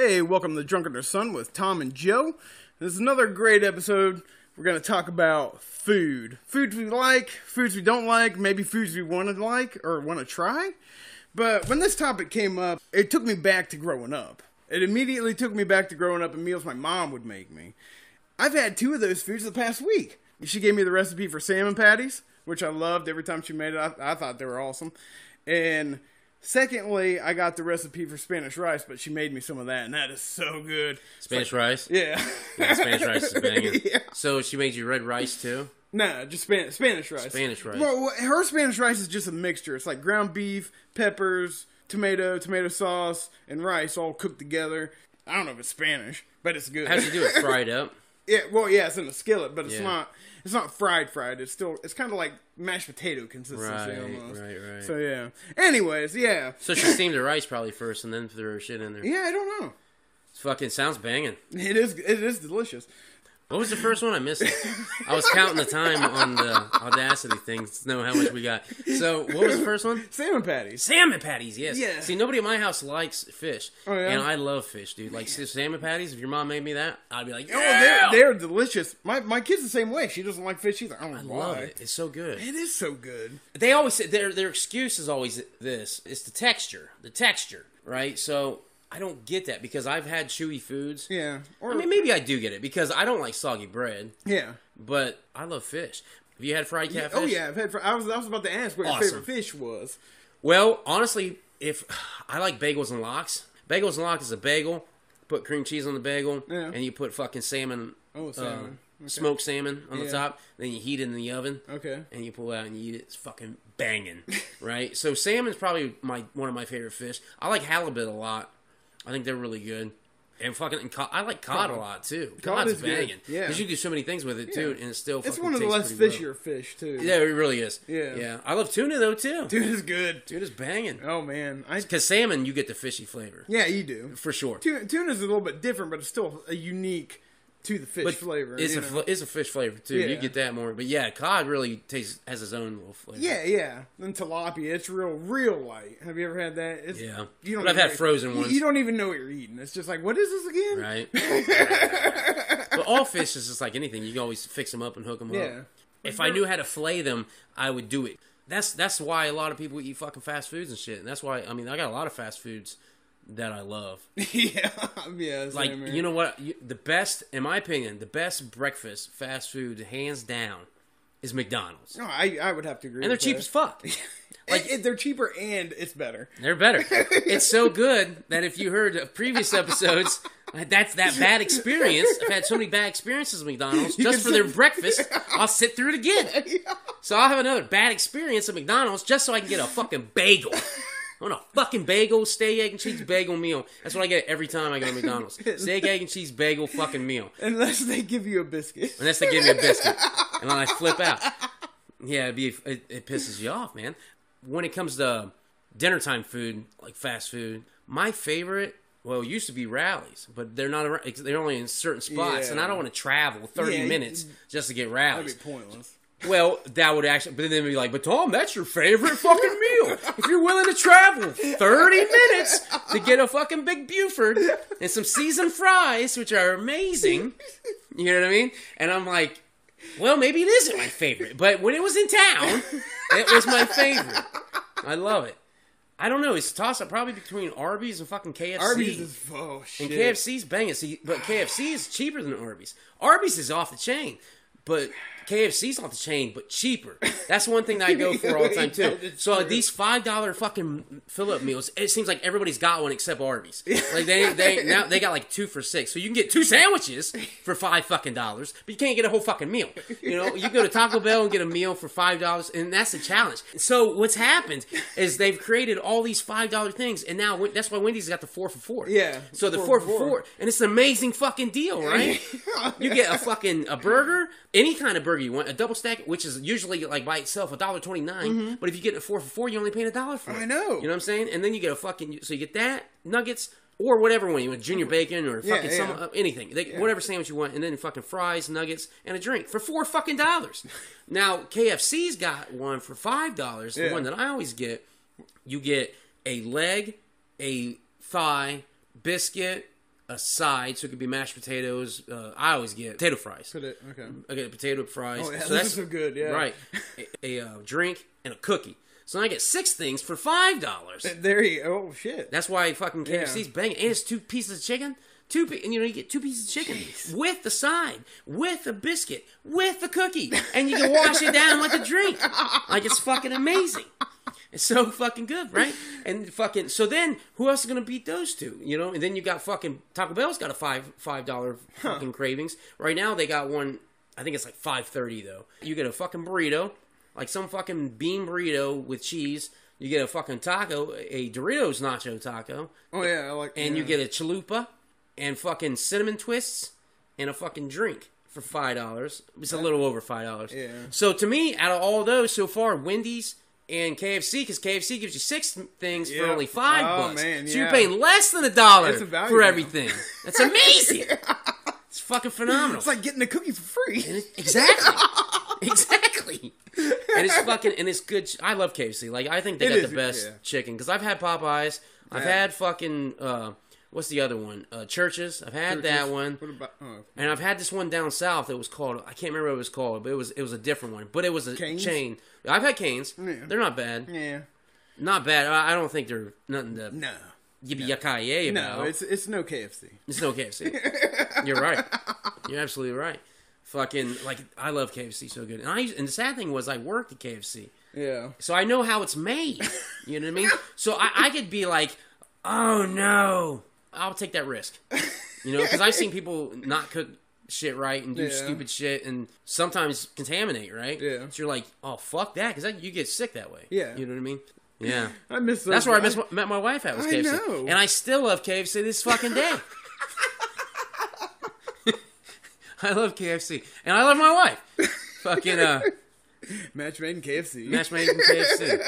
Hey, welcome to Drunk Under with Tom and Joe. This is another great episode. We're going to talk about food. Foods we like, foods we don't like, maybe foods we want to like or want to try. But when this topic came up, it took me back to growing up. It immediately took me back to growing up and meals my mom would make me. I've had two of those foods the past week. She gave me the recipe for salmon patties, which I loved every time she made it. I, I thought they were awesome. And secondly, I got the recipe for Spanish rice, but she made me some of that, and that is so good. Spanish rice. Yeah. Yeah, Spanish rice is banging. Yeah. So she made you red rice too. Nah, just Spanish Spanish rice. Spanish rice. Well, her Spanish rice is just a mixture. It's like ground beef, peppers, tomato, tomato sauce, and rice all cooked together. I don't know if it's Spanish, but it's good. How'd you do it? Fried up. Yeah, well, yeah, it's in a skillet, but it's Yeah. not. It's not fried fried. It's still. It's kind of like mashed potato consistency Right, almost. right, right. So yeah. Anyways, yeah. So she steamed the rice probably first, and then threw her shit in there. Yeah, I don't know. Fucking sounds banging. It is. It is delicious. What was the first one? I missed it. I was counting the time on the Audacity thing to know how much we got. So what was the first one? Salmon patties. Salmon patties, yes. Yeah. See, nobody at my house likes fish, Oh, yeah? and I love fish, dude. Like salmon patties. If your mom made me that, I'd be like, Oh, yeah, they're, they're delicious. My my kid's the same way. She doesn't like fish either. I don't know I why. love it. It's so good. It is so good. they always say their their excuse is always this it's the texture the texture right so i don't get that because i've had chewy foods Yeah. Or i mean maybe i do get it because i don't like soggy bread yeah. but i love fish have you had fried catfish Oh yeah. I've had. fr- I was. I was about to ask what your favorite fish was. well honestly if i like bagels and lox bagels and lox is a bagel put cream cheese on the bagel Yeah. and you put fucking salmon Oh, uh, salmon. Okay. smoked salmon on Yeah. the top then you heat it in the oven Okay. and you pull it out and you eat it. It's fucking banging, right? So salmon's probably my one of my favorite fish. I like halibut a lot. I think they're really good. And fucking, and cod, I like cod, a lot too. Cod Cod's is good, banging. yeah. because you do so many things with it too, Yeah. and it's still. It's one of the less pretty well. fishier fish too. Yeah, it really is. Yeah. yeah. I love tuna though too. Is good. Is banging. Oh man. I. Because salmon, you get the fishy flavor Yeah, you do. for sure. Tuna, tuna's a little bit different, but it's still a unique to the fish But flavor. It's a know? it's a fish flavor too. You get that more, but yeah, cod really tastes has its own little flavor. Yeah, yeah. And tilapia, it's real, real light. Have you ever had that? It's, Yeah. You don't But I've had frozen ones. You don't even know what you're eating. It's just like, what is this again? right? but all fish is just like anything. You can always fix them up and hook them Yeah. up. If I knew how to fillet them, I would do it. That's that's why a lot of people eat fucking fast foods and shit. And that's why I mean I got a lot of fast foods that I love. yeah, yeah. Like you know what? You- The best, in my opinion, the best breakfast fast food, hands down, is McDonald's. No, I, I would have to agree. And they're cheap that. as fuck. Like it, they're cheaper and it's better. They're better. It's so good that if you heard of previous episodes, that's that bad experience. I've had so many bad experiences with McDonald's just for their sit- breakfast. I'll sit through it again. So I'll have another bad experience at McDonald's just so I can get a fucking bagel. I want a fucking bagel, steak, egg, and cheese bagel meal. That's what I get every time I go to McDonald's. Steak, egg, and cheese bagel fucking meal. Unless they give you a biscuit. Unless they give me a biscuit. And then I flip out. Yeah, it'd be, it, it pisses you off, man. When it comes to dinner time food, like fast food, my favorite, well, it used to be Rally's, but they're not around, they're only in certain spots, Yeah. and I don't want to travel 30 Yeah, minutes just to get Rally's. That'd be pointless. Well, that would actually, but then they'd be like, but Tom, that's your favorite fucking meal. If you're willing to travel 30 minutes to get a fucking Big Buford and some seasoned fries, which are amazing, you know what I mean? And I'm like, well, maybe it isn't my favorite, but when it was in town, it was my favorite. I love it. I don't know. It's a toss up probably between Arby's and fucking KFC. Arby's is oh shit. And KFC's banging. See, but KFC is cheaper than Arby's. Arby's is off the chain, but KFC's off the chain, but cheaper. That's one thing that I go for all the time too. So true. these five dollar fucking fill up meals, it seems like everybody's got one except Arby's. Like they they now they got like two for six, so you can get two sandwiches for five fucking dollars, but you can't get a whole fucking meal. You know, you go to Taco Bell and get a meal for five dollars, and that's the challenge. So what's happened is they've created all these five dollar things, and now that's why Wendy's got the four for four. Yeah, So the four four for four, and it's an amazing fucking deal, right? you get a fucking a burger, any kind of burger you want, a double stack, which is usually like by itself a dollar twenty But if you get a four for four, you're only pay a dollar for it. Mm-hmm. I know. You know what I'm saying? And then you get a fucking so you get that nuggets or whatever one you want, junior bacon or Yeah, fucking some uh, anything, they, whatever sandwich you want, and then fucking fries, nuggets, and a drink for four fucking dollars. now KFC's got one for five dollars. The one that I always get, you get a leg, a thigh, biscuit, a side, so it could be mashed potatoes. Uh, I always get potato fries. Okay. I get potato fries. Oh yeah, so that's so good. Yeah. right. A, a uh, drink and a cookie. So I get six things for five dollars. There you. Oh shit. That's why fucking KFC's Yeah. banging. And it's two pieces of chicken. Two, and you know, you get two pieces of chicken with the side, with a biscuit, with the cookie, and you can wash it down like a drink. Like it's fucking amazing. It's so fucking good, right? And fucking so then who else is gonna beat those two? You know? And then you got fucking Taco Bell's got a five five dollar fucking cravings. Right now they got one. I think it's like five thirty though. You get a fucking burrito, like some fucking bean burrito with cheese. You get a fucking taco, a Doritos nacho taco, Oh yeah. I like. and yeah. you get a chalupa and fucking cinnamon twists and a fucking drink for five dollars. It's a little over five dollars. Yeah. So to me, out of all those so far, Wendy's and KFC, because KFC gives you six things for only five Oh, bucks. man, so you're paying less than a dollar for everything. That's amazing. It's fucking phenomenal. It's like getting a cookie for free. Exactly. exactly. And it's fucking and it's good. I love KFC. Like I think they It got is, the best yeah. chicken because I've had Popeyes. I've Yeah. had fucking uh, what's the other one? Uh, Church's. I've had that one. What about? Oh. And I've had this one down south that was called I can't remember what it was called, but it was it was a different one. But it was a Cane's? chain. I've had Cane's. Yeah. They're not bad. Yeah. Not bad. I I don't think they're nothing to No. yippee No. about. It's it's no KFC. It's no KFC. You're right. You're absolutely right. Fucking like I love KFC so good. And I and the sad thing was I worked at KFC. Yeah. So I know how it's made. You know what I mean? So I, I could be like, oh no, I'll take that risk. You know, because I've seen people not cook shit right and do Yeah. stupid shit and sometimes contaminate, right? Yeah. So you're like, oh fuck that, because you get sick that way. Yeah. You know what I mean? Yeah. I miss. That's where I miss, met my wife at was I KFC, know. and I still love KFC this fucking day. I love KFC, and I love my wife. Fucking uh, Match made in KFC. match made in KFC.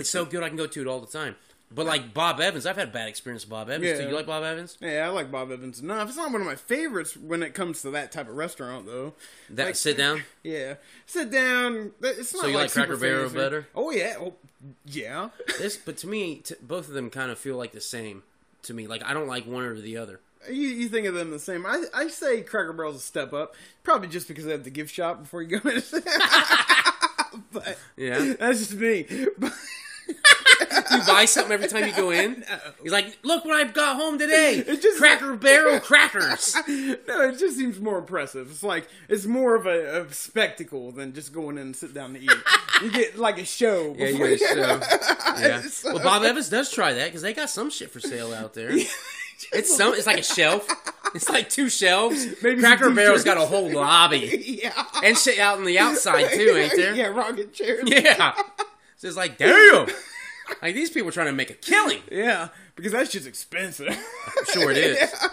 It's so good, I can go to it all the time. But like Bob Evans, I've had a bad experience with Bob Evans Yeah. too. You like Bob Evans? Yeah, I like Bob Evans enough. It's not one of my favorites when it comes to that type of restaurant, though. That Like- sit down. Yeah, sit down. It's not so you like super Cracker Barrel better? Oh yeah, oh yeah. This, but to me, t- both of them kind of feel like the same to me. Like I don't like one or the other. You, you think of them the same? I I say Cracker Barrel's a step up, probably just because they have the gift shop before you go in. but Yeah. that's just me. But, You buy something every time you go in. He's like, "Look what I've got home today! It just- Cracker Barrel crackers." no, it just seems more impressive. It's like it's more of a, a spectacle than just going in and sit down to eat. you get like a show. Yeah, you get a show. Yeah. Well, Bob Evans does try that because they got some shit for sale out there. It's some. It's like a shelf. It's like two shelves. Maybe Cracker Barrel's got a whole lobby yeah, and shit out on the outside too, ain't there? yeah, rocket chairs. Yeah. So it's like, damn. Like these people are trying to make a killing. Yeah, because that shit's expensive. Sure it is.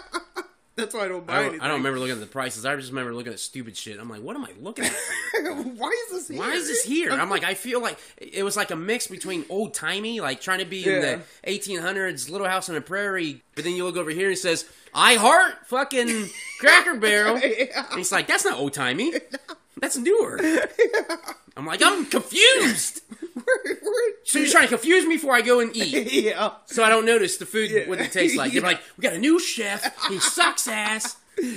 That's why I don't buy I don't, anything. I don't remember looking at the prices. I just remember looking at stupid shit. I'm like, what am I looking at? Why is this here? Why is this here? I'm like, I feel like it was like a mix between old timey, like trying to be in the 1800s, Little House on the Prairie, but then you look over here and it says, I heart fucking Cracker Barrel. Yeah. And he's like, that's not old timey. That's newer. I'm like, I'm confused. Where- where- So you're trying to confuse me before I go and eat. yeah. So I don't notice the food, Yeah. what it tastes like. You're Yeah. like, we got a new chef. He sucks ass.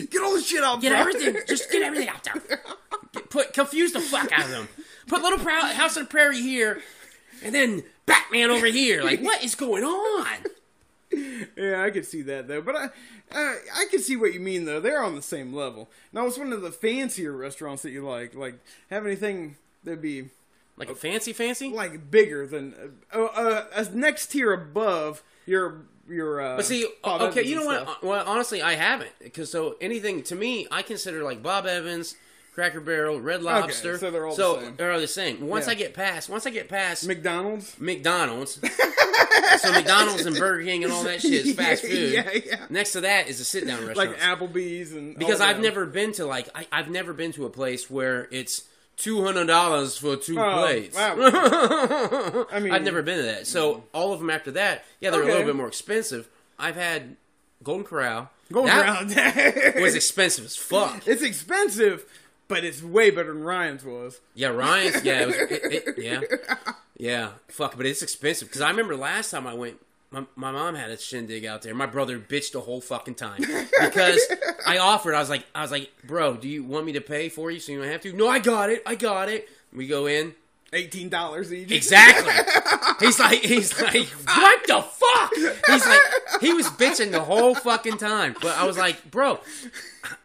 Get all the shit out. Get bro. everything, just get everything out there. Get, put confuse the fuck out of them. Put Little Prou- House on the Prairie here, and then Batman over here. Like, what is going on? Yeah, I could see that though, but I, uh, I can see what you mean though. They're on the same level. Now, what's one of the fancier restaurants that you like? Like, have anything that'd be Like a fancy, fancy. like bigger than uh, uh, a next tier above your your. Uh, But see, Bob okay, Evans you know what? Well, honestly, I haven't because so anything to me, I consider like Bob Evans, Cracker Barrel, Red Lobster. so they're all the same. all the same. Once Yeah. I get past, once I get past McDonald's. McDonald's, so McDonald's and Burger King and all that shit is fast food. Yeah, yeah. Next to that is a sit down restaurant. Like Applebee's and because I've that. never been to like I, I've never been to a place where it's two hundred dollars for two Oh, plates. wow. I mean, I've never been to that. So all of them after that, yeah, they're a little bit more expensive. I've had Golden Corral. Golden that around. was expensive as fuck. it's expensive, but it's way better than Ryan's was. Yeah, Ryan's. Yeah, it was, it, it, yeah, yeah. Fuck, but it's expensive because I remember last time I went my, my mom had a shindig out there. My brother bitched the whole fucking time because I offered. I was like, I was like, bro, do you want me to pay for you so you don't have to? No, I got it. I got it. We go in. Eighteen dollars each. Exactly. he's like, he's like, what the fuck? He's like, he was bitching the whole fucking time. But I was like, bro,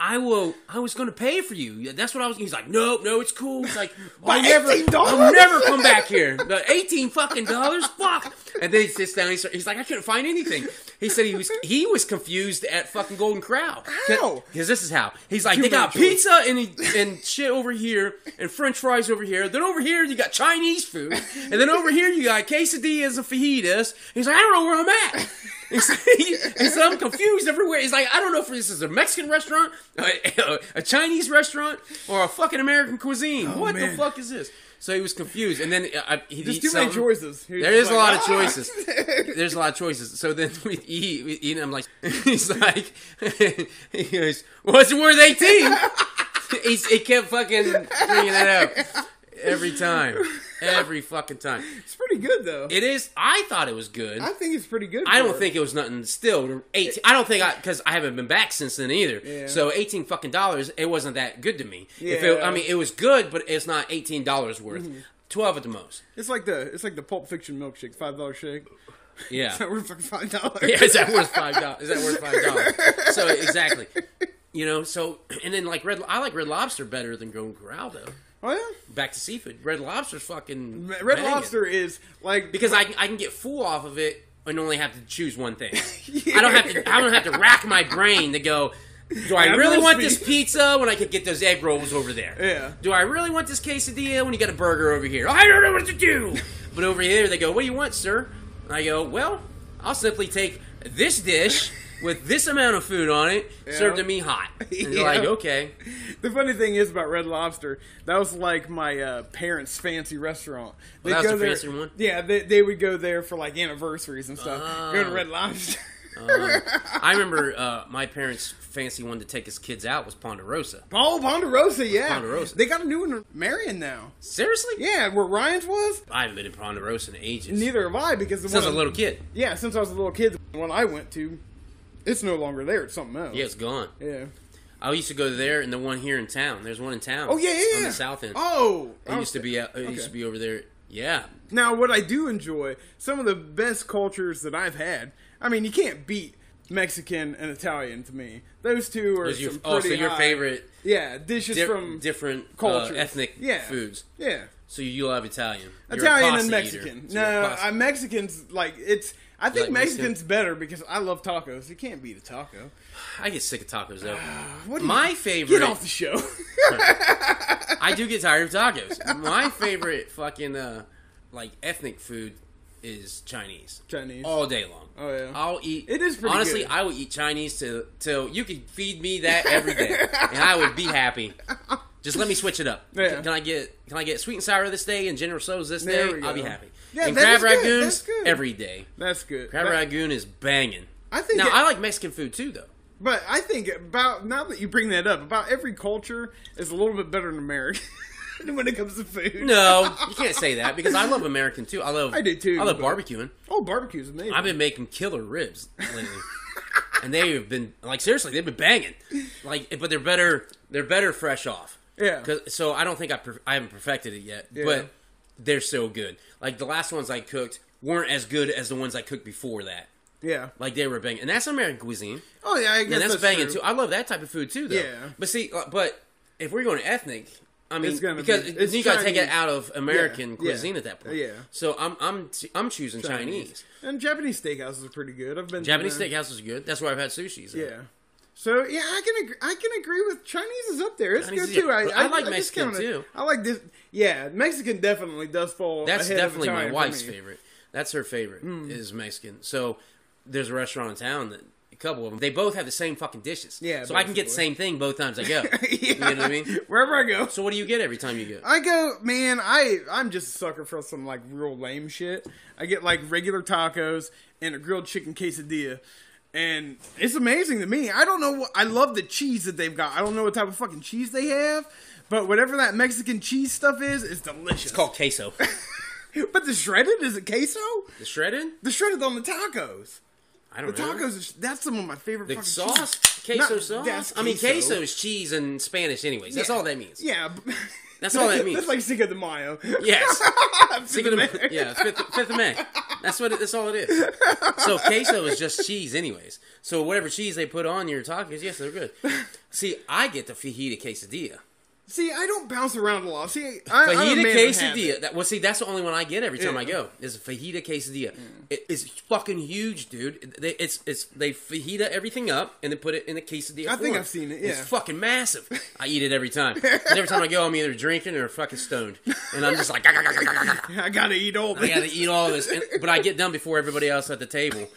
I will. I was going to pay for you. That's what I was. He's like, no, no, it's cool. He's like, I'll never, I'll never come back here. The eighteen fucking dollars, fuck. And then he sits down. He's, he's like, I couldn't find anything. He said he was he was confused at fucking Golden Corral. How? Because this is how he's like, Too they got pizza and and shit over here, and French fries over here. Then over here you got Chinese food, and then over here you got quesadillas and fajitas. He's like, I don't know where I'm at. He said, he, he said, I'm confused everywhere. He's like, I don't know if this is a Mexican restaurant, a, a Chinese restaurant, or a fucking American cuisine. what the fuck is this? So he was confused, and then uh, I, he There's too many choices. He was There is a like, lot of "Ah." choices. There's a lot of choices. So then we eat, we eat and I'm like, he's like, he goes, what's worth 18? He kept fucking bringing it up every time. Every fucking time. It's pretty good though. It is, I thought it was good. I think it's pretty good. I don't it. think it was nothing still. 18, I don't think I, because I haven't been back since then either. Yeah. So 18 fucking dollars, it wasn't that good to me. If it, Yeah. Mm-hmm. I mean, it was good, but it's not $18 worth. 12 at the most. it's like the it's like the Pulp Fiction milkshake, five dollar shake. Yeah. Is that worth five dollars? Yeah, is that worth five dollars? Is that worth five dollars? So exactly, you know. So and then like red, I like Red Lobster better than Golden Corral though. Oh yeah. Back to seafood. Red Lobster's fucking Red banging. Lobster is like because I I can get full off of it and only have to choose one thing. I don't have to I don't have to rack my brain to go. Do I Yeah, really want this pizza when I could get those egg rolls over there? Yeah. Do I really want this quesadilla when you got a burger over here? I don't know what to do. But over here they go, "What do you want, sir?" And I go, "Well, I'll simply take this dish with this amount of food on it, served to me hot." And Yeah. like, "Okay." The funny thing is about Red Lobster, that was like my uh, parents' fancy restaurant. That was go the there, fancy one? Yeah, they, they would go there for like anniversaries and stuff. Go to. Red Lobster. I remember uh, my parents' fancy one to take his kids out was Ponderosa. oh, Ponderosa, yeah. Ponderosa. They got a new one in Marion now. Seriously? Yeah, where Ryan's was. I haven't been to Ponderosa in ages. Neither have I because the Since one a little kid. Yeah, since I was a little kid, the one I went to, it's no longer there. It's something else. Yeah, it's gone. Yeah. I used to go there, and the one here in town. There's one in town. Oh yeah, yeah, on the south end. Oh, it used to be. out- It used to be over there. Yeah, Now, what I do enjoy, some of the best cultures that I've had. I mean, you can't beat Mexican and Italian to me. Those two are your, oh, so your high- favorite Yeah, dishes di- from different uh, ethnic Yeah. foods. Yeah, So you love Italian. You're Italian and eater. Mexican. So you're a no, I Mexicans like it's. I think like Mexican? Mexican's better because I love tacos. You can't beat a taco. I get sick of tacos though. You- My favorite. Get off the show. I do get tired of tacos. My favorite fucking uh, like ethnic food is Chinese. Chinese. All day long. Oh, yeah. I'll eat. It is pretty honestly. good. I will eat Chinese till till you could feed me that every day, and I would be happy. Just let me switch it up. Yeah. Can, can I get can I get sweet and sour this day and General Tso's this There day? I'll be happy. Yeah, and that crab is good. rangoons That's good. every day. That's good. Crab That- rangoon is banging. I think. Now it- I like Mexican food too, though. But I think about now that you bring that up, about every culture is a little bit better than American when it comes to food. No, you can't say that because I love American too. I love I do, too, I love but- barbecuing. Oh, barbecue's amazing. I've been making killer ribs lately, and they have been like seriously, they've been banging. Like, but they're better. They're better fresh off. Yeah. So I don't think I per- I haven't perfected it yet, Yeah. but they're so good. Like the last ones I cooked weren't as good as the ones I cooked before that. yeah. Like they were banging, and that's American cuisine. Oh yeah, I guess And that's, banging true. too. I love that type of food too, though. Yeah. But see, uh, but if we're going to ethnic, I mean, because be- you got to take it out of American Yeah, cuisine yeah, at that point. yeah. So I'm I'm I'm choosing Chinese. And Japanese steakhouses are pretty good. I've been Japanese them. steakhouse is good. That's where I've had sushi. so. Yeah. So yeah, I can agree, I can agree with Chinese is up there. It's Chinese good too. I, I like just Mexican, kinda- too. I like this. Yeah, Mexican definitely does fall. That's definitely my wife's. Favorite. That's her favorite hmm. is Mexican. So there's a restaurant in town that a couple of them they both have the same fucking dishes. Yeah, So I can get the same thing both times I go. yeah. You know what I mean? Wherever I go, So what do you get every time you go? I go, man. I I'm just a sucker for some like real lame shit. I get like regular tacos and a grilled chicken quesadilla, and it's amazing to me. I don't know. What, I love the cheese that they've got. I don't know what type of fucking cheese they have, but whatever that Mexican cheese stuff is, is delicious. It's called queso. But the shredded is it queso? The shredded? The shredded on the tacos. I don't know. The tacos. Is, that's some of my favorite. The fucking sauce, cheese. queso Not- sauce. that's I mean, queso. queso is cheese in Spanish, anyways. That's Yeah. all that means. Yeah. That's all that means. That's like Cinco de Mayo. Yes. Cinco de Mayo. Mayo. Yeah, fifth, fifth of May. That's what. It, that's all it is. So queso is just cheese, anyways. So whatever cheese they put on your tacos, yes, they're good. See, I get the fajita quesadilla. See, I don't bounce around a lot. See, I, I'm a Fajita quesadilla. That, well, see, that's the only one I get every time Yeah. I go. Is a fajita quesadilla. It is fucking huge, dude. They, it's it's they fajita everything up and then put it in a quesadilla. I think. I've seen it, It's fucking massive. I eat it every time. every time I go, I'm either drinking or fucking stoned, and I'm just like, I gotta eat all I gotta eat all this. And, but I get done before everybody else at the table.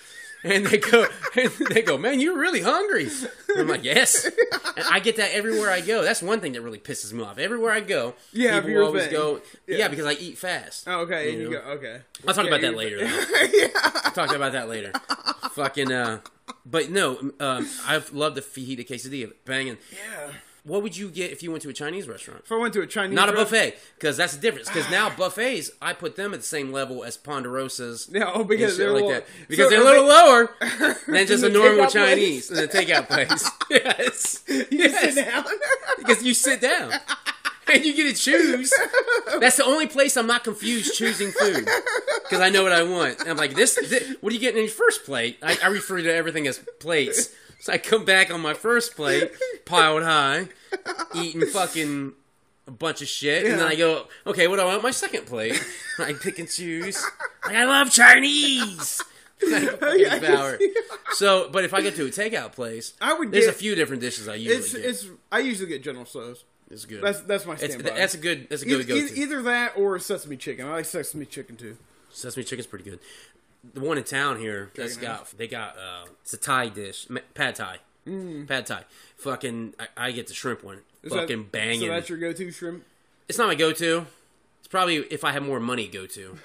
And they go, and they go, man, you're really hungry. And I'm like, yes. And I get that everywhere I go. That's one thing that really pisses me off. Everywhere I go, Yeah, people always thing. go, yeah. Yeah. because I eat fast. Oh, okay, and You you go okay. I'll talk Yeah, about that later. Yeah. Talk about that later. Fucking, uh, but no, um, I've loved the fajita quesadilla, banging. Yeah. What would you get if you went to a Chinese restaurant? If I went to a Chinese, Not a buffet, because that's the difference. Because now buffets, I put them at the same level as Ponderosas. Yeah, oh, because they're like a that. little- Because so they're a little they- lower than just a normal Chinese place? in the takeout place. yes, You yes. sit down. Because you sit down and you get to choose. That's the only place I'm not confused choosing food because I know what I want. And I'm like, this, thi- What are you getting in your first plate? I, I refer to everything as plates. So I come back on my first plate, piled high, eating fucking a bunch of shit, and then I go, okay, what do I want my second plate? I pick and choose. Like I love Chinese. I. So, but if I get to a takeout place, I would There's get- a few different dishes I usually It's get. it's. I usually get General Tso's. It's good. That's that's my It's, that's a good. That's a good go either, to. either that or sesame chicken. I like sesame chicken too. Sesame chicken's pretty good. The one in town here that's Chicken got they got uh, it's a Thai dish, pad Thai, pad Thai. Fucking, I, I get the shrimp one. Mm. Is that- Fucking banging. So that's your go-to shrimp. it's not my go-to. It's probably if I have more money, go-to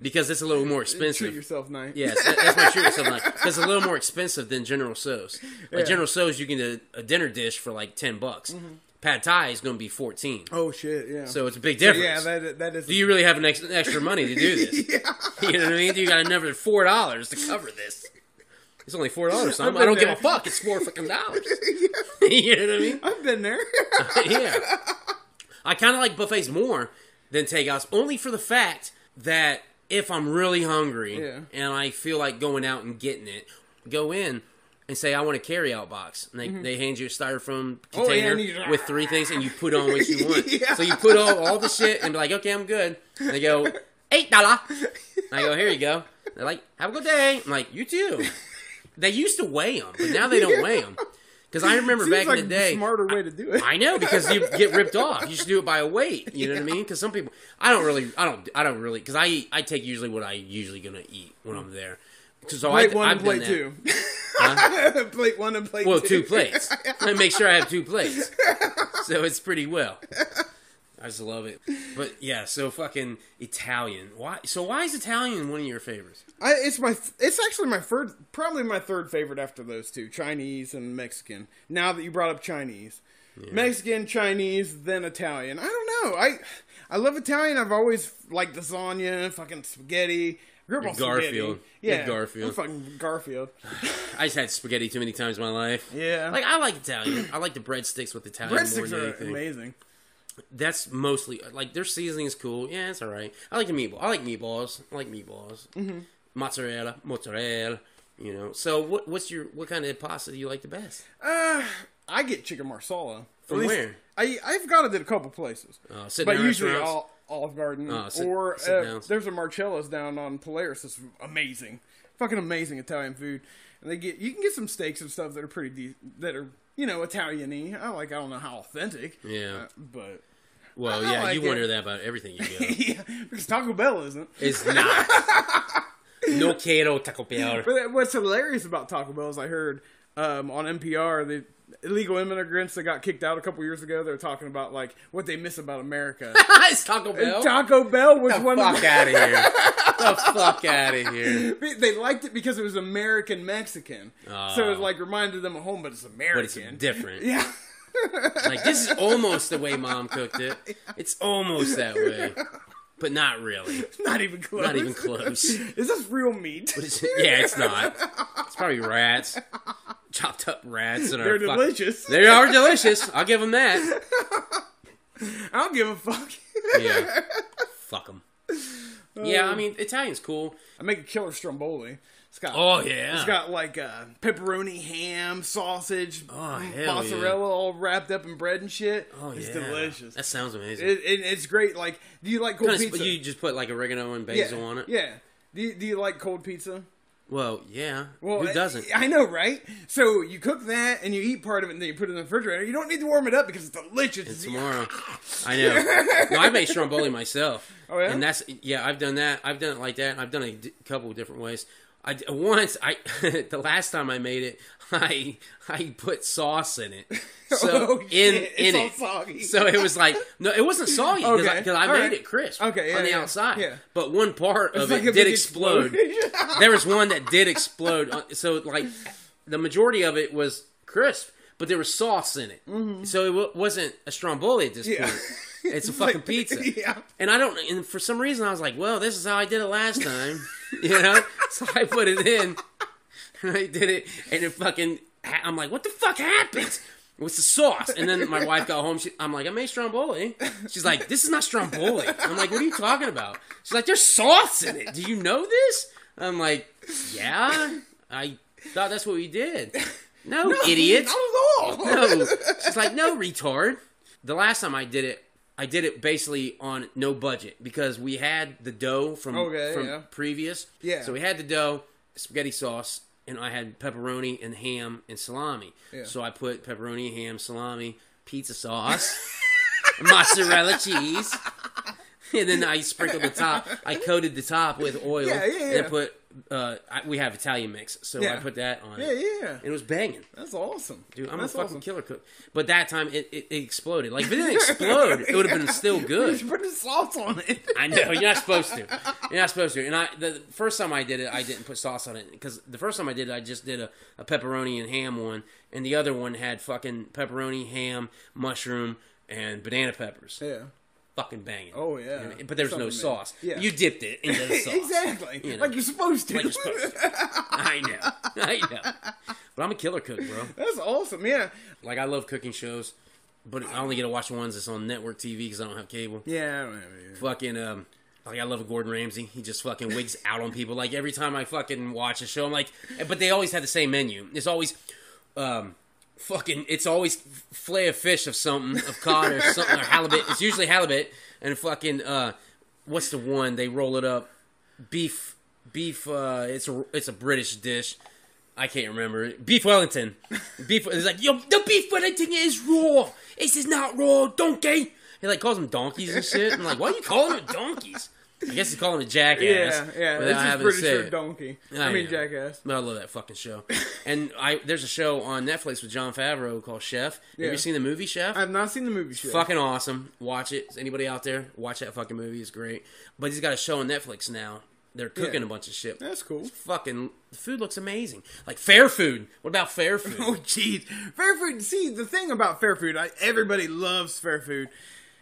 because it's a little more expensive. Treat yourself nice. Yes, that, that's my treat like because it's a little more expensive than General Tso's. Like Yeah. General Tso's, you can get a, a dinner dish for like ten bucks. Pad Thai is going to be fourteen. Oh shit! Yeah. So it's a big difference. yeah, that that is. do you really have an ex- extra money to do this? yeah. You know what I mean? You got another four dollars to cover this. It's only four dollars. I don't give a fuck. It's four fucking dollars. you know what I mean? I've been there. yeah. I kind of like buffets more than takeouts, only for the fact that if I'm really hungry Yeah. and I feel like going out and getting it, go in and say I want a carry out box. And they, they hand you a styrofoam Mm-hmm. Oh, yeah, container with three things and you put on what you want. Yeah. So you put all, all the shit and be like, okay, I'm good. And they go, eight dollar. I go, here you go. They're like, have a good day. I'm like, you too. They used to weigh them, but now they don't weigh them. Because I remember Seems back like in the day, smarter way to do it. I know because you get ripped off. You should do it by a weight. You know what I mean? Because some people, I don't really, I don't, I don't really, because I eat, I take usually what I usually gonna eat when I'm there. So plate I, one I've and plate two. Huh? plate one and plate Well, two. two plates. I make sure I have two plates, so it's pretty well. I just love it. But yeah, so fucking Italian. Why? So why is Italian one of your favorites? I, it's my. It's actually my third, probably my third favorite after those two, Chinese and Mexican. Now that you brought up Chinese, Mexican, Chinese, then Italian. I don't know. I I love Italian. I've always liked lasagna, fucking spaghetti. Grew up on Garfield. Yeah, Yeah, Garfield. I'm fucking Garfield. I just had spaghetti too many times in my life. Yeah, Like I like Italian. I like the breadsticks with Italian breadsticks are anything. amazing. that's mostly like their seasoning is cool. Yeah, it's all right. I like the meatball. I like meatballs. I like meatballs. Mm-hmm. Mozzarella, mozzarella. You know. So what? What's your what kind of pasta do you like the best? Uh, I get chicken marsala. From where? I I've got it at a couple places, Uh, but usually all, Olive Garden Oh, sit- or sit uh, there's a Marcella's down on Polaris. That's amazing, fucking amazing Italian food. And they get you can get some steaks and stuff that are pretty de- that are you know Italian-y. I like I don't know how authentic, Yeah. uh, but Well, I yeah. like you it. wonder that about everything you go. yeah, because Taco Bell isn't. it's not. no quiero Taco Bell. But what's hilarious about Taco Bell is I heard um, on NPR the illegal immigrants that got kicked out a couple years ago. They're talking about like what they miss about America. it's Taco uh, Bell. Taco Bell was the one fuck of the, out of here. the fuck out of here. they liked it because it was American Mexican, so it oh. like reminded them of home, but it's American. But it's different. Yeah, Like this is almost the way mom cooked it. It's almost that way. But not really. Not even close. Not even close. Is this real meat? It's- yeah, it's not. It's probably rats, chopped up rats, and They're delicious. They are delicious. I'll give them that. I don't give a fuck. Yeah, fuck them. Oh. Yeah, I mean Italian's cool. I make a killer stromboli. It's got Oh yeah, It's got like uh, pepperoni, ham, sausage, Oh, mozzarella, all wrapped up in bread and shit. oh it's yeah. delicious. That sounds amazing. It, it, it's great. Like, do you like cold Kinda- pizza? you just put like oregano and yeah, basil on it. Yeah. Do you, do you like cold pizza? Well, yeah. Well, Who doesn't? I know, right? So you cook that and you eat part of it, and then you put it in the refrigerator. You don't need to warm it up because it's delicious. It's tomorrow. I know. No, I make stromboli myself. Oh, yeah? And that's yeah. I've done that. I've done it like that. I've done it a d- couple of different ways. I once I the last time I made it, I I put sauce in it. So Oh, in shit. in It's it. soggy. So it was like no, it wasn't soggy because I, Okay. 'cause I made right. it crisp Okay, yeah, on the yeah. outside. Yeah. But one part It's of like it did explode. there was one that did explode. Uh, So like the majority of it was crisp, but there was sauce in it. So it w- wasn't a stromboli at this Mm-hmm. Yeah. point. It's a fucking pizza. Yeah. And I don't. And for some reason, I was like, "Well, this is how I did it last time," you know. So I put it in. And I did it, and it fucking. I'm like, "What the fuck happened?" What's the sauce? And then my wife got home. She, I'm like, I made stromboli. She's like, this is not stromboli. I'm like, what are you talking about? She's like, there's sauce in it. Do you know this? I'm like, yeah. I thought that's what we did. No, idiot. Not at all. No. She's like, no, retard. The last time I did it, I did it basically on no budget because we had the dough from Okay, from yeah. previous. Yeah. So we had the dough, spaghetti sauce, and I had pepperoni and ham and salami. Yeah. So I put pepperoni, ham, salami, pizza sauce, mozzarella cheese. And then I sprinkled the top. I coated the top with oil. Yeah, yeah, And. I put. Uh, I, we have Italian mix, so I put that on Yeah, it. yeah. It was banging. That's awesome. Dude, I'm That's a fucking awesome. killer cook. But that time it, it, it exploded. Like if it didn't explode, it would have been still good. should put sauce on it. I know you're not supposed to. You're not supposed to. And I the first time I did it, I didn't put sauce on it because the first time I did it, I just did a, a pepperoni and ham one, and the other one had fucking pepperoni, ham, mushroom, and banana peppers. Yeah. Fucking banging. Oh, yeah. And- But there was no Something sauce. Yeah. You dipped it into the sauce. exactly. You know. Like you're supposed to. Like you're supposed to. I know. I know. But I'm a killer cook, bro. That's awesome. Yeah. Like I love cooking shows, but I only get to watch the ones that's on network TV because I don't have cable. Yeah. I don't have it. Fucking um, like I love Gordon Ramsay. He just fucking wigs out on people. Like every time I fucking watch a show, I'm like, but they always have the same menu. It's always um. Fucking, it's always fillet of fish of something, of cod or something, or halibut. It's usually halibut, and fucking, uh, what's the one? They roll it up, beef, beef. Uh, it's a, it's a British dish. I can't remember. Beef Wellington. Beef. It's like, yo, the beef Wellington is raw. This is not raw, donkey. He like calls them donkeys and shit. I'm like, why are you calling them donkeys? I guess he's calling them a jackass. Yeah, yeah. without It's just having to British for it. donkey. I I, mean, know. jackass. But I love that fucking show. and I there's a show on Netflix with Jon Favreau called Chef. Have you seen the movie Chef? I've not seen the movie shit. fucking awesome. Watch it. Is anybody out there? Watch that fucking movie. It's great. But he's got a show on Netflix now. They're cooking Yeah. a bunch of shit. That's cool. Fucking the food looks amazing. Like fair food. What about fair food? Oh, jeez. Fair food. See, the thing about fair food, I, everybody loves fair food.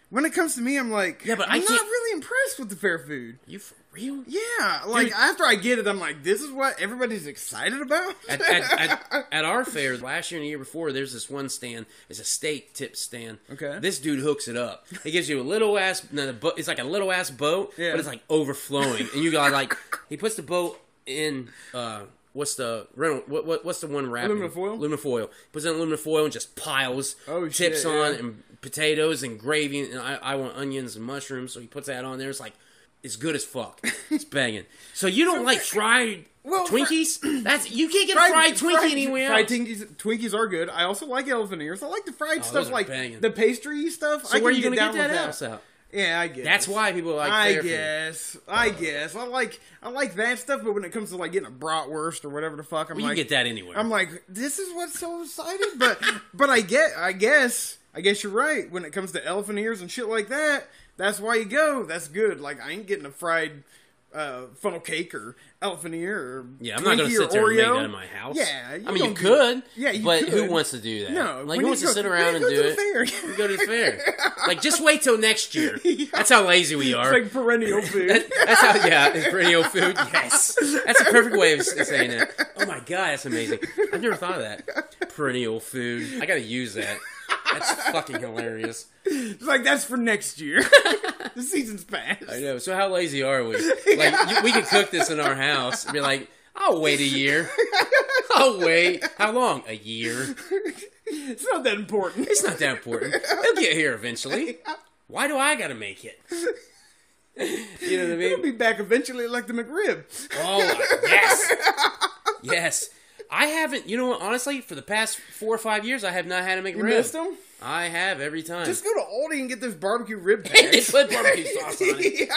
When it comes to me, I'm like, Yeah, but I'm I not can't- really impressed with the fair food. you for real? Yeah, like Dude. after I get it, I'm like, this is what everybody's excited about. at, at, at, at our fair last year and the year before, there's this one stand. It's a steak tip stand. Okay. This dude hooks it up. He gives you a little ass. No, boat. It's like a little ass boat, Yeah. but it's like overflowing, and you got like he puts the boat in. uh What's the? What, what what's the one wrapping? Aluminum foil? Aluminum foil. Puts in aluminum foil and just piles Oh, tips shit, on yeah. and potatoes and gravy. And I, I want onions and mushrooms, so he puts that on there. It's like it's good as fuck. It's banging. So you don't like fried Well, Twinkies? That's you can't get a fried Twinkie anywhere Fried. Twinkies, Twinkies are good. I also like elephant ears. I like the fried Oh, stuff, like banging. the pastry stuff. So I where are you gonna get that else out? Yeah, I guess. That's why people like I food. guess. I uh, guess. I like. I like that stuff. But when it comes to like getting a bratwurst or whatever the fuck, I'm Well, you get that anywhere. I'm like, this is what's so exciting. But but I get. I guess. I guess you're right. When it comes to elephant ears and shit like that, that's why you go. That's good. Like I ain't getting a fried uh, funnel cake or elephant ear or Yeah, I'm not going to sit there and make Oreo. that in my house. Yeah, you I mean, you could. Yeah, you but who wants to do that? No, like who wants to to go- sit around and do it? fair. Go to the fair. Like, just wait till next year. That's how lazy we are. It's like perennial food. That's how, yeah, it's perennial food. Yes, that's a perfect way of saying it. Oh my god, that's amazing. I've never thought of that. Perennial food. I gotta use that. That's fucking hilarious. it's like that's for next year. the season's passed. I know. So how lazy are we? Like you, we could cook this in our house. and Be like, I'll wait a year. I'll wait. How long? A year. It's not that important. It's not that important. They'll get here eventually. Why do I gotta make it? You know what I mean? It'll be back eventually, like the McRib. Oh yes, yes. I haven't. You know what? Honestly, for the past four or five years, I have not had a You missed them? I have every time. Just go to Aldi and get those barbecue rib they put barbecue sauce on it.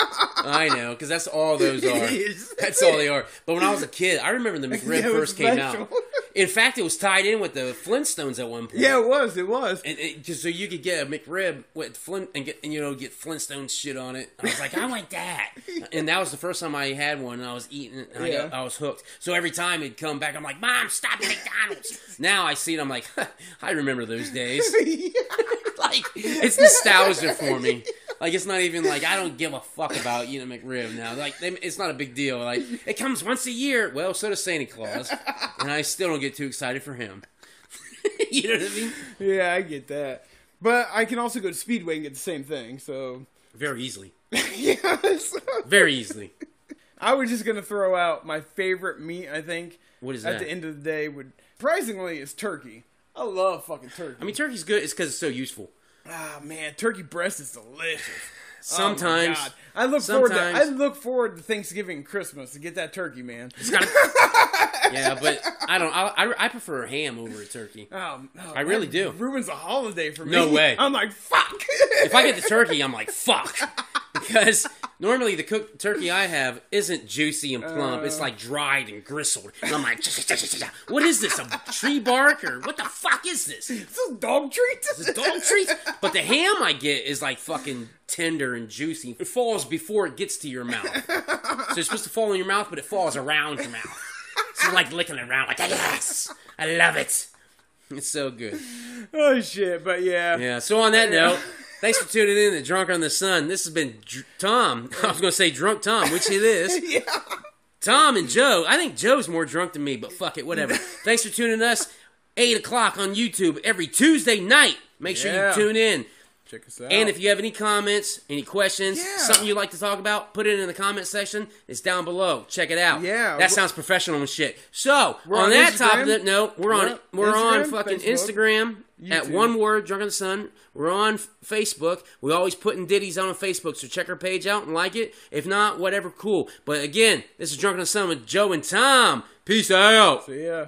I know, because that's all those are. That's all they are. But when I was a kid, I remember the McRib Yeah, first came out. In fact, it was tied in with the Flintstones at one point. yeah, it was. It was. And it, just so you could get a McRib with Flint and get and you know get Flintstone shit on it. I was like, I want that. And that was the first time I had one. and I was eating it. And I, got, I was hooked. So every time it'd come back, I'm like, Mom, stop at McDonald's. now I see it. I'm like, I remember those days. like it's nostalgia for me. Like it's not even like I don't give a fuck about eating a McRib now. Like they, it's not a big deal. Like it comes once a year. Well, so does Santa Claus, and I still don't get too excited for him. you know what I mean? yeah, I get that. But I can also go to Speedway and get the same thing. So, Very easily. yes. Very easily. I was just gonna throw out my favorite meat. I think What is at that? the end of the day would surprisingly is turkey. I love fucking turkey. I mean, turkey's good. It's because it's so useful. ah man, turkey breast is delicious. Oh, Sometimes, God. I look forward to I look forward to Thanksgiving and Christmas to get that turkey, man. it's gotta, yeah, but I don't. I, I, I prefer ham over a turkey. Oh, oh, I really do. Ruins a holiday for me. No way. I'm like fuck. If I get the turkey, I'm like fuck, because normally the cooked turkey I have isn't juicy and plump. it's uh. like dried and gristled, and I'm like, what is this? A tree bark or what the fuck is this? This is dog treats. The dog treats. But the ham I get is like fucking tender and juicy. It falls before it gets to your mouth. So it's supposed to fall in your mouth, but it falls around your mouth. So you're like licking it around, like yes, I love it. It's so good. oh shit! But yeah, Yeah. So on that note, thanks for tuning in to Drunk on the Sun. This has been Dr- Tom. I was going to say Drunk Tom, which it is. yeah. Tom and Joe. I think Joe's more drunk than me, but fuck it, whatever. Thanks for tuning us. Eight o'clock on YouTube every Tuesday night. Make sure Yeah. you tune in. Check us out. And if you have any comments, any questions, Yeah. something you'd like to talk about, put it in the comment section. It's down below. Check it out. Yeah. that sounds professional and shit. So on, on that top of Instagram. the note, we're on we're on Instagram, fucking Facebook, Instagram at one word, drunk on the sun. We're on Facebook. We always putting ditties on Facebook, so check our page out and like it. If not, whatever, cool. But again, this is drunk on the sun with Joe and Tom. Peace out. So yeah.